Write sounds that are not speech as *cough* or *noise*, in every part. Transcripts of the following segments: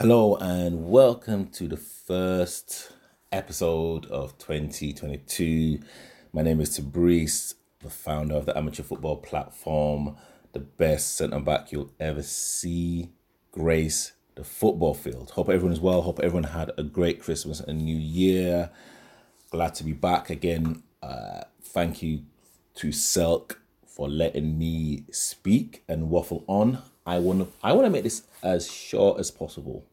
Hello and welcome to the first episode of 2022. My name is Tabrice, the founder of the amateur football platform, the best centre back you'll ever see, Grace the football field. Hope everyone is well. Hope everyone had a great Christmas and New Year. Glad to be back again. Uh, thank you to Silk for letting me speak and waffle on. I want to I want to make this as short as possible,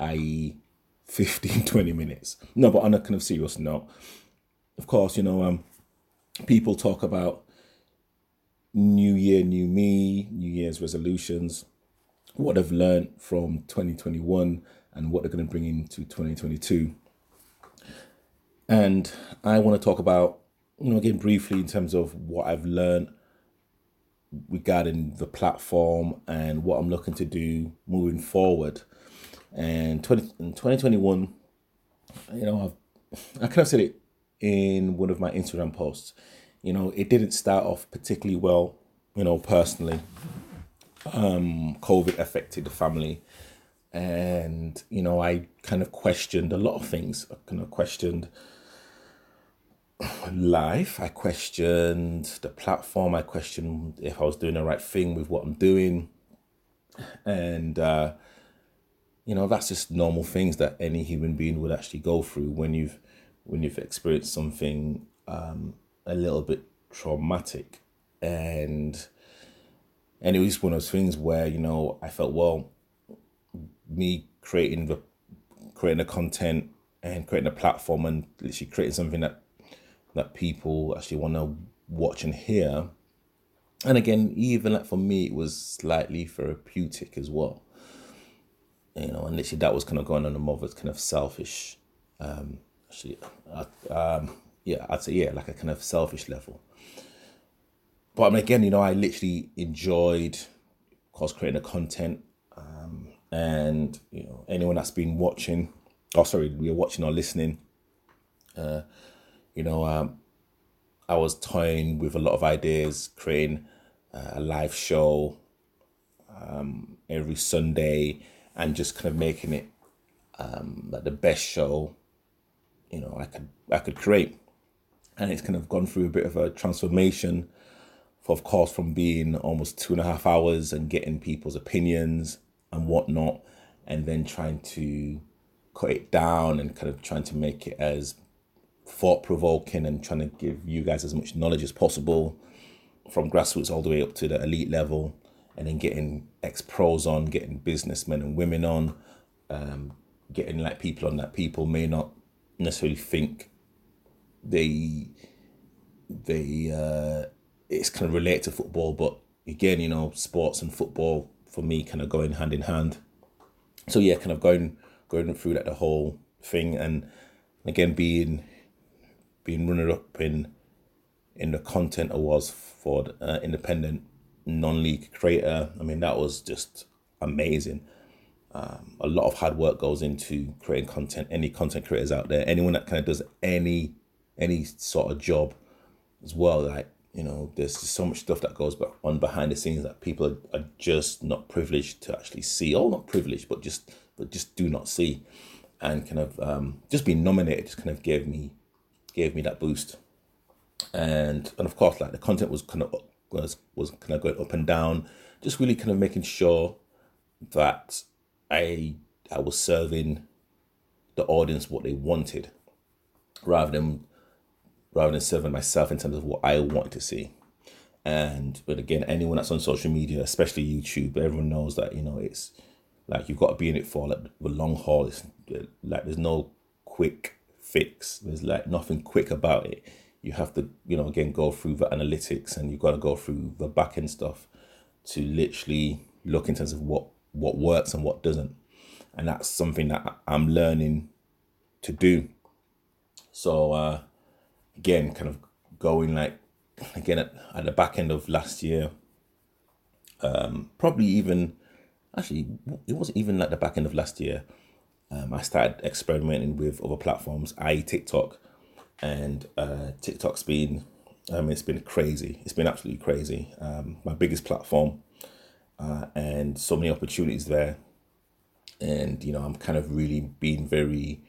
i.e., 15, *laughs* 20 minutes. No, but on a kind of serious note, of course, you know, um, people talk about New Year, New Me, New Year's resolutions, what they've learned from 2021 and what they're going to bring into 2022. And I want to talk about, you know, again briefly in terms of what I've learned regarding the platform and what I'm looking to do moving forward. And 20, in 2021, you know, I've, I kind of said it in one of my Instagram posts. You know, it didn't start off particularly well, you know, personally. Um, COVID affected the family. And, you know, I kind of questioned a lot of things. I kind of questioned life. I questioned the platform. I questioned if I was doing the right thing with what I'm doing. And, uh, you know, that's just normal things that any human being would actually go through when you've when you've experienced something um, a little bit traumatic. And and it was one of those things where, you know, I felt, well, me creating the creating the content and creating a platform and literally creating something that that people actually want to watch and hear. And again, even like for me, it was slightly therapeutic as well. You know, and literally that was kind of going on a more kind of selfish, um, actually, uh, um, yeah, I'd say yeah, like a kind of selfish level. But I mean, again, you know, I literally enjoyed, of course, creating the content, um, and you know, anyone that's been watching, oh sorry, we are watching or listening, uh, you know, um, I was toying with a lot of ideas, creating uh, a live show um, every Sunday, and just kind of making it um, like the best show, you know, I could I could create, and it's kind of gone through a bit of a transformation. For, of course, from being almost two and a half hours and getting people's opinions and whatnot, and then trying to cut it down and kind of trying to make it as thought provoking and trying to give you guys as much knowledge as possible from grassroots all the way up to the elite level and then getting ex pros on, getting businessmen and women on, um, getting like people on that people may not necessarily think they they uh, it's kind of related to football, but again, you know, sports and football for me kind of going hand in hand. So yeah, kind of going going through like the whole thing and again being being runner up in in the content awards for the, uh, independent non-league creator. I mean, that was just amazing. Um, a lot of hard work goes into creating content. Any content creators out there, anyone that kind of does any any sort of job as well, like you know, there's so much stuff that goes on behind the scenes that people are, are just not privileged to actually see. Or not privileged, but just but just do not see. And kind of um, just being nominated just kind of gave me gave me that boost. And and of course, like the content was kind of was was kind of going up and down, just really kind of making sure that I I was serving the audience what they wanted, rather than rather than serving myself in terms of what I wanted to see. And but again, anyone that's on social media, especially YouTube, everyone knows that you know it's like you've got to be in it for like the long haul. It's like there's no quick fix. There's like nothing quick about it. You have to, you know, again go through the analytics and you've got to go through the back end stuff to literally look in terms of what what works and what doesn't. And that's something that I'm learning to do. So uh again, kind of going like again at, at the back end of last year, um, probably even actually it wasn't even like the back end of last year um, I started experimenting with other platforms, i.e. TikTok, and uh, TikTok's been, um, it's been crazy. It's been absolutely crazy. Um, my biggest platform, uh, and so many opportunities there. and you know I'm kind of really being very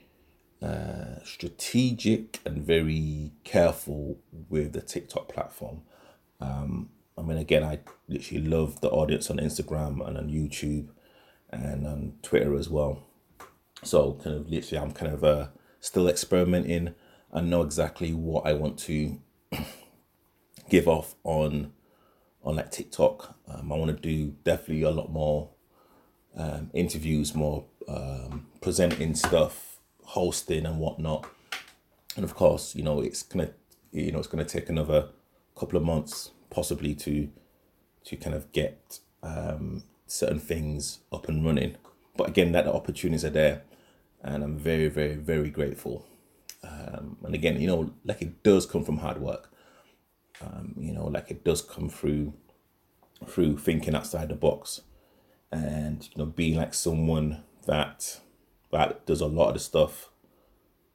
uh, strategic and very careful with the TikTok platform. Um, I mean, again, I literally love the audience on Instagram and on YouTube and on Twitter as well. So, kind of literally, I'm kind of uh, still experimenting and know exactly what I want to *coughs* give off on on like TikTok. Um, I want to do definitely a lot more um, interviews, more um, presenting stuff, hosting and whatnot. And of course, you know, it's gonna you know, it's gonna take another couple of months possibly to to kind of get um, certain things up and running. But again, that the opportunities are there, and I'm very, very, very grateful. Um, and again, you know, like it does come from hard work. Um, you know, like it does come through through thinking outside the box, and you know, being like someone that that does a lot of the stuff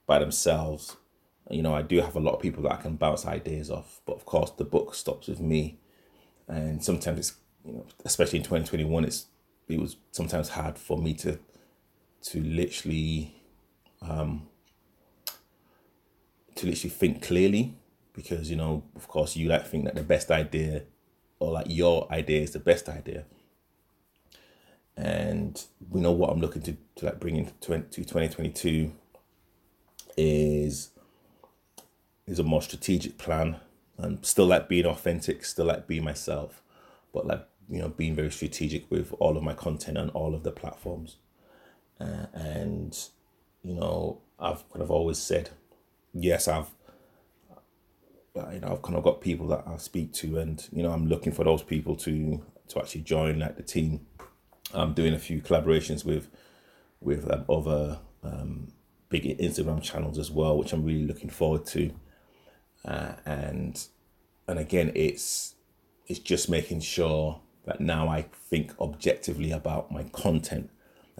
by themselves. You know, I do have a lot of people that I can bounce ideas off, but of course, the book stops with me. And sometimes it's, you know, especially in 2021, it's it was sometimes hard for me to to literally um to literally think clearly because you know of course you like think that the best idea or like your idea is the best idea and we know what I'm looking to, to like bring into 20, 2022 is is a more strategic plan and still like being authentic, still like being myself, but like you know being very strategic with all of my content and all of the platforms. Uh, and you know I've kind of always said, yes, I've you know I've kind of got people that I speak to, and you know I'm looking for those people to to actually join like the team I'm doing a few collaborations with with um, other um, big Instagram channels as well, which I'm really looking forward to. Uh, and and again, it's it's just making sure that now I think objectively about my content,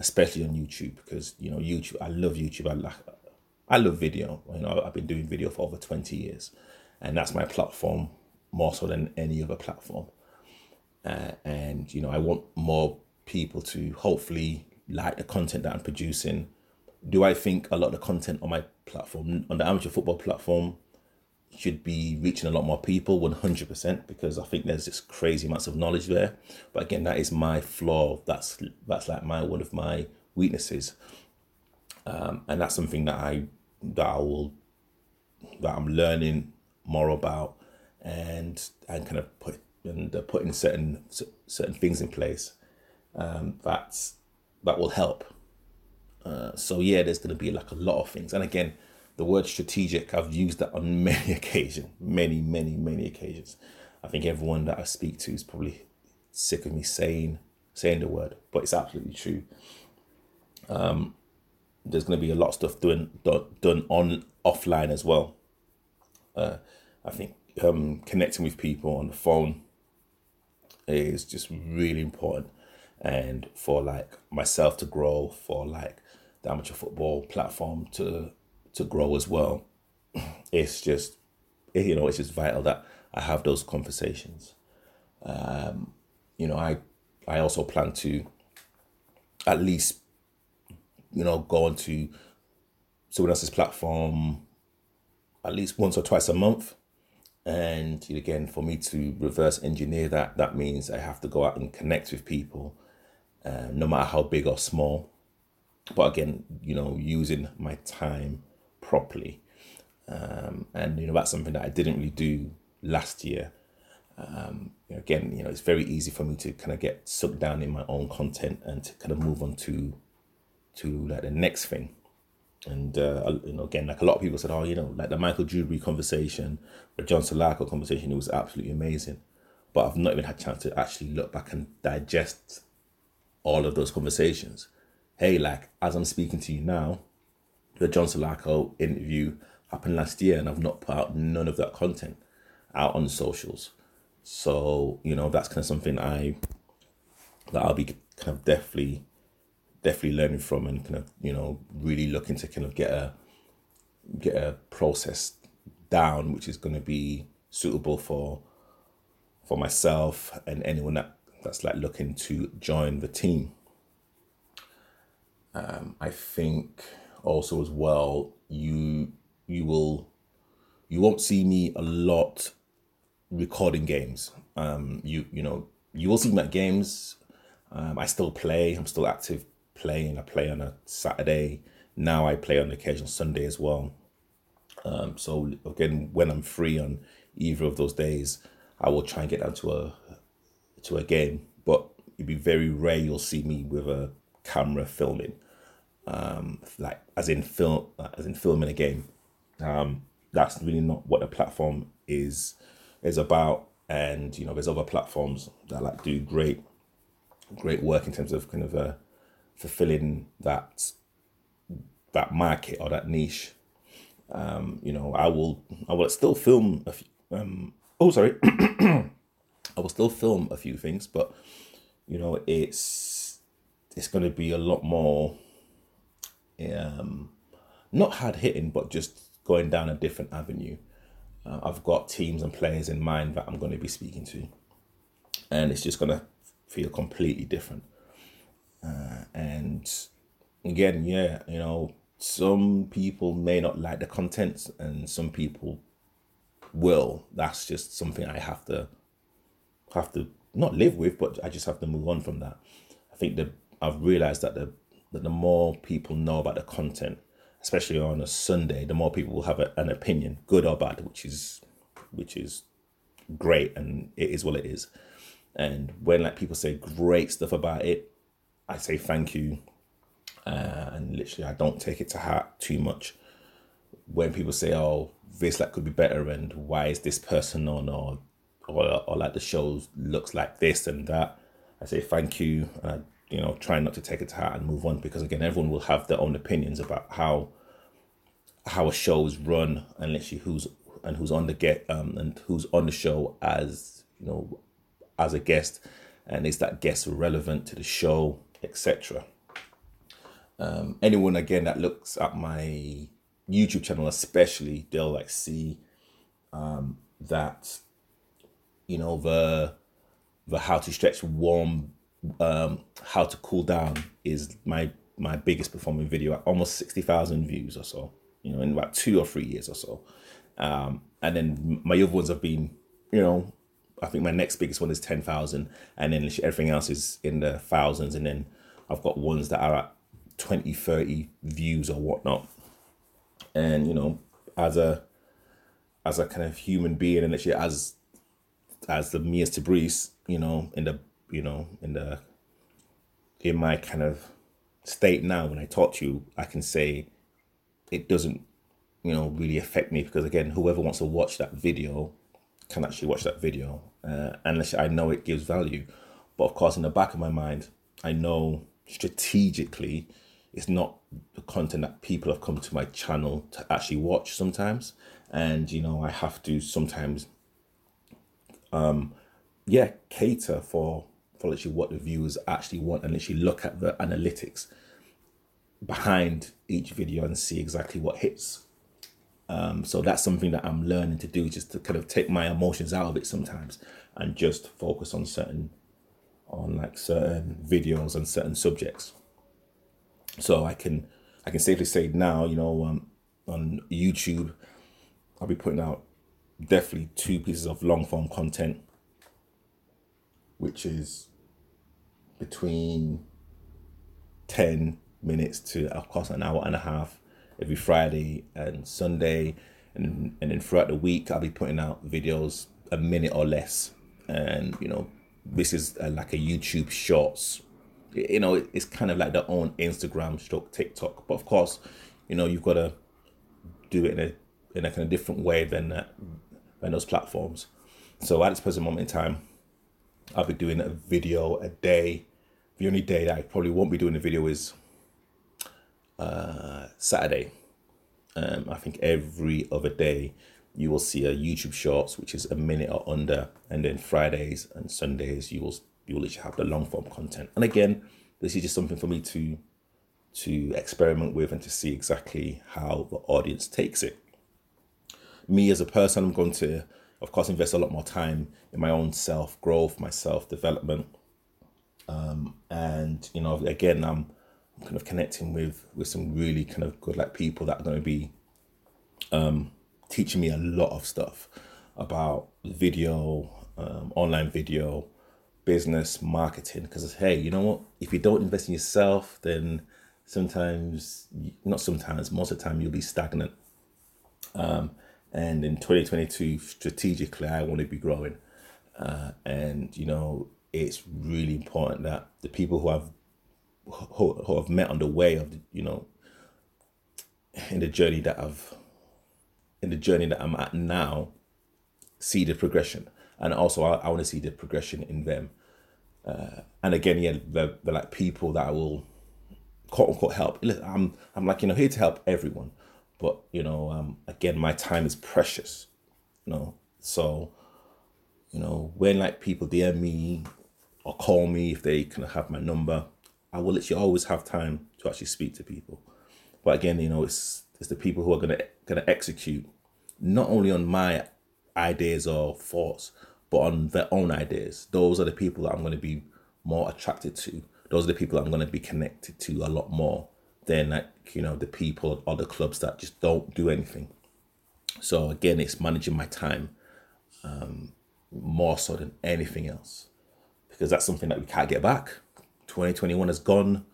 especially on YouTube, because you know YouTube. I love YouTube. I like I love video. You know, I've been doing video for over twenty years, and that's my platform more so than any other platform. Uh, and you know, I want more people to hopefully like the content that I'm producing. Do I think a lot of the content on my platform, on the amateur football platform, should be reaching a lot more people 100% because I think there's just crazy amounts of knowledge there. But again, that is my flaw. That's that's like my one of my weaknesses. Um, and that's something that I that I will that I'm learning more about and and kind of put and uh, putting certain certain things in place um, that's that will help. Uh, so yeah, there's going to be like a lot of things, and again, the word strategic, I've used that on *laughs* many occasions, many, many, many occasions. I think everyone that I speak to is probably sick of me saying saying the word, but it's absolutely true. Um, there's going to be a lot of stuff done done, done on offline as well. Uh, I think um, connecting with people on the phone is just really important and for like myself to grow, for like the amateur football platform to to grow as well. It's just you know it's just vital that I have those conversations. Um, you know, I I also plan to at least you know go onto someone else's platform at least once or twice a month and again for me to reverse engineer that that means i have to go out and connect with people um, no matter how big or small. But again, you know, using my time properly. Um, and, you know, that's something that I didn't really do last year. Um, again, you know, it's very easy for me to kind of get sucked down in my own content and to kind of move on to, to like the next thing. And uh, you know, again, like a lot of people said, oh, you know, like the Michael Duberry conversation, the John Salako conversation, it was absolutely amazing. But I've not even had a chance to actually look back and digest all of those conversations. Hey, like as I'm speaking to you now, the John Salako interview happened last year, and I've not put out none of that content out on socials. So you know that's kind of something I that I'll be kind of definitely definitely learning from and kind of you know really looking to kind of get a get a process down which is going to be suitable for for myself and anyone that that's like looking to join the team. Um, I think also as well, you you will you won't see me a lot recording games. Um, you you know you will see me at games. Um, I still play. I'm still active playing. I play on a Saturday. Now I play on occasional Sunday as well. Um, so again, when I'm free on either of those days, I will try and get down to a to a game. But it'd be very rare you'll see me with a camera filming, um, like as in film, as in filming a game. Um, that's really not what the platform is is about. And you know, there's other platforms that like do great, great work in terms of kind of uh, fulfilling that that market or that niche. Um, you know, I will I will still film a few. Um, oh, sorry, *coughs* I will still film a few things, but you know, it's it's going to be a lot more, um, not hard hitting, but just going down a different avenue. Uh, I've got teams and players in mind that I'm going to be speaking to, and it's just going to feel completely different. Uh, and again, yeah, you know, some people may not like the contents, and some people will. That's just something I have to have to not live with, but I just have to move on from that. I think that I've realized that the that the more people know about the content, especially on a Sunday, the more people will have a, an opinion, good or bad, which is which is great and it is what it is. And when like people say great stuff about it, I say thank you. Uh, and literally, I don't take it to heart too much. When people say, "Oh, this like could be better," and why is this person on, or or, or like the show looks like this and that, I say thank you. And you know, try not to take it to heart and move on because again, everyone will have their own opinions about how how a show is run and literally who's and who's on the get um and who's on the show as you know as a guest and is that guest relevant to the show etc um anyone again that looks at my youtube channel especially they'll like see um that you know the the how to stretch warm um, how to cool down is my my biggest performing video at almost 60,000 views or so, you know, in about two or three years or so. Um, and then my other ones have been, you know, I think my next biggest one is 10,000 and then everything else is in the thousands. And then I've got ones that are at 20, 30 views or whatnot. And, you know, as a, as a kind of human being and actually as, as the Mias Tabriz, you know, in the you know, in the in my kind of state now when I talk to you, I can say it doesn't, you know, really affect me because again, whoever wants to watch that video can actually watch that video, uh, unless I know it gives value. But of course, in the back of my mind, I know strategically it's not the content that people have come to my channel to actually watch sometimes, and you know, I have to sometimes, um, yeah, cater for for literally what the viewers actually want and literally look at the analytics behind each video and see exactly what hits. Um, so that's something that I'm learning to do, just to kind of take my emotions out of it sometimes and just focus on certain, on like certain videos and certain subjects. So I can, I can safely say now, you know, um, on YouTube, I'll be putting out definitely two pieces of long form content, which is between 10 minutes to, of course, an hour and a half every Friday and Sunday. And, and then throughout the week, I'll be putting out videos a minute or less. And, you know, this is a, like a YouTube shorts. You know, it's kind of like their own Instagram stroke TikTok. But of course, you know, you've got to do it in a, in a kind of different way than, that, than those platforms. So at this present moment in time, I'll be doing a video a day the only day that I probably won't be doing a video is uh, Saturday. Um, I think every other day you will see a YouTube Shorts, which is a minute or under, and then Fridays and Sundays you will you will literally have the long form content. And again, this is just something for me to to experiment with and to see exactly how the audience takes it. Me as a person, I'm going to, of course, invest a lot more time in my own self growth, my self development, um, and you know, again, I'm kind of connecting with with some really kind of good like people that are going to be um, teaching me a lot of stuff about video, um, online video, business, marketing. Because hey, you know what? If you don't invest in yourself, then sometimes, not sometimes, most of the time, you'll be stagnant. Um, and in 2022, strategically, I want to be growing. Uh, and you know, it's really important that the people who have who, who have met on the way of you know in the journey that I've in the journey that I'm at now see the progression. And also I, I want to see the progression in them. Uh, and again yeah they're, they're, like people that I will quote unquote help. I'm I'm like you know here to help everyone. But you know um again my time is precious you know? So you know when like people DM me or call me if they kind of have my number I will literally always have time to actually speak to people. But again, you know, it's it's the people who are gonna gonna execute not only on my ideas or thoughts, but on their own ideas. Those are the people that I'm gonna be more attracted to. Those are the people I'm gonna be connected to a lot more than like, you know, the people or the clubs that just don't do anything. So again, it's managing my time um, more so than anything else. Because that's something that we can't get back 2021 has gone.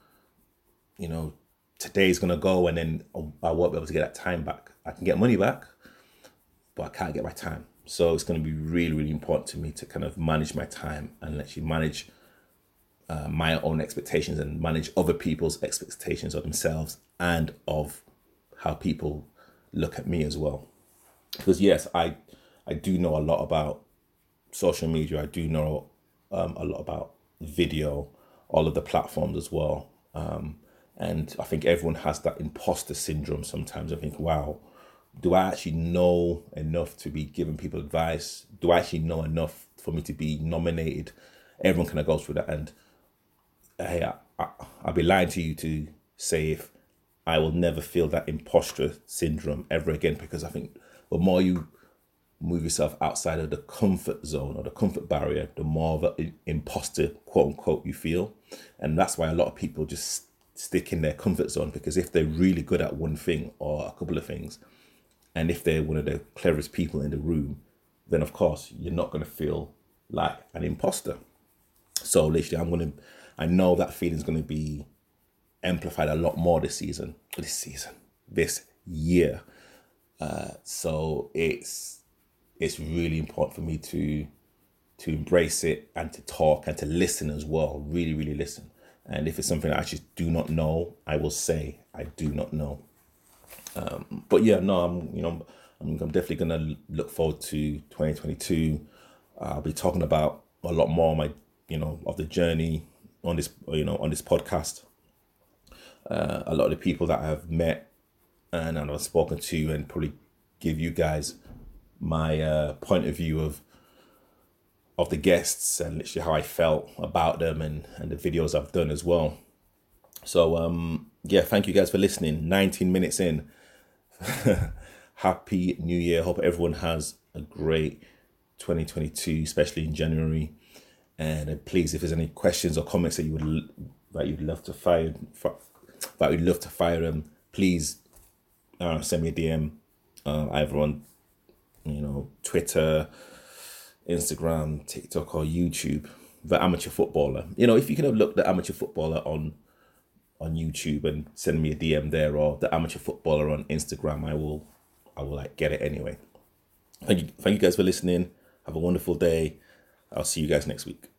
You know, today's gonna go, and then I won't be able to get that time back. I can get money back, but I can't get my time. So it's to be really, really important to me to kind of manage my time and actually manage uh, my own expectations and manage other people's expectations of themselves and of how people look at me as well. Because yes, I I do know a lot about social media. I do know um, a lot about video all of the platforms as well. Um, and I think everyone has that imposter syndrome sometimes. I think, wow, do I actually know enough to be giving people advice? Do I actually know enough for me to be nominated? Everyone kind of goes through that. And hey, I, I, I'll be lying to you to say if I will never feel that imposter syndrome ever again because I think the more you move yourself outside of the comfort zone or the comfort barrier, the more of an imposter, quote unquote, you feel. And that's why a lot of people just stick in their comfort zone because if they're really good at one thing or a couple of things, and if they're one of the cleverest people in the room, then of course you're not going to feel like an imposter. So literally, I'm going to, I know that feeling is going to be amplified a lot more this season, this season, this year. Uh, so it's it's really important for me to to embrace it and to talk and to listen as well. Really, really listen. And if it's something I just do not know, I will say I do not know. Um, but yeah, no, I'm you know I'm, I'm definitely gonna look forward to 2022. I'll be talking about a lot more my you know of the journey on this you know on this podcast. Uh, a lot of the people that I've met and I've spoken to and probably give you guys my uh, point of view of of the guests and literally how I felt about them and, and the videos I've done as well. So um yeah, thank you guys for listening. 19 minutes in. *laughs* Happy New Year. Hope everyone has a great 2022, especially in January. And uh, please, if there's any questions or comments that you would that you'd love to fire, that you'd love to fire them, please uh, send me a DM uh, either on you know, Twitter, Instagram, TikTok, or YouTube. The amateur footballer. You know, if you can have looked the amateur footballer on on YouTube and send me a DM there, or the amateur footballer on Instagram, I will I will like get it anyway. Thank you, thank you guys for listening. Have a wonderful day. I'll see you guys next week.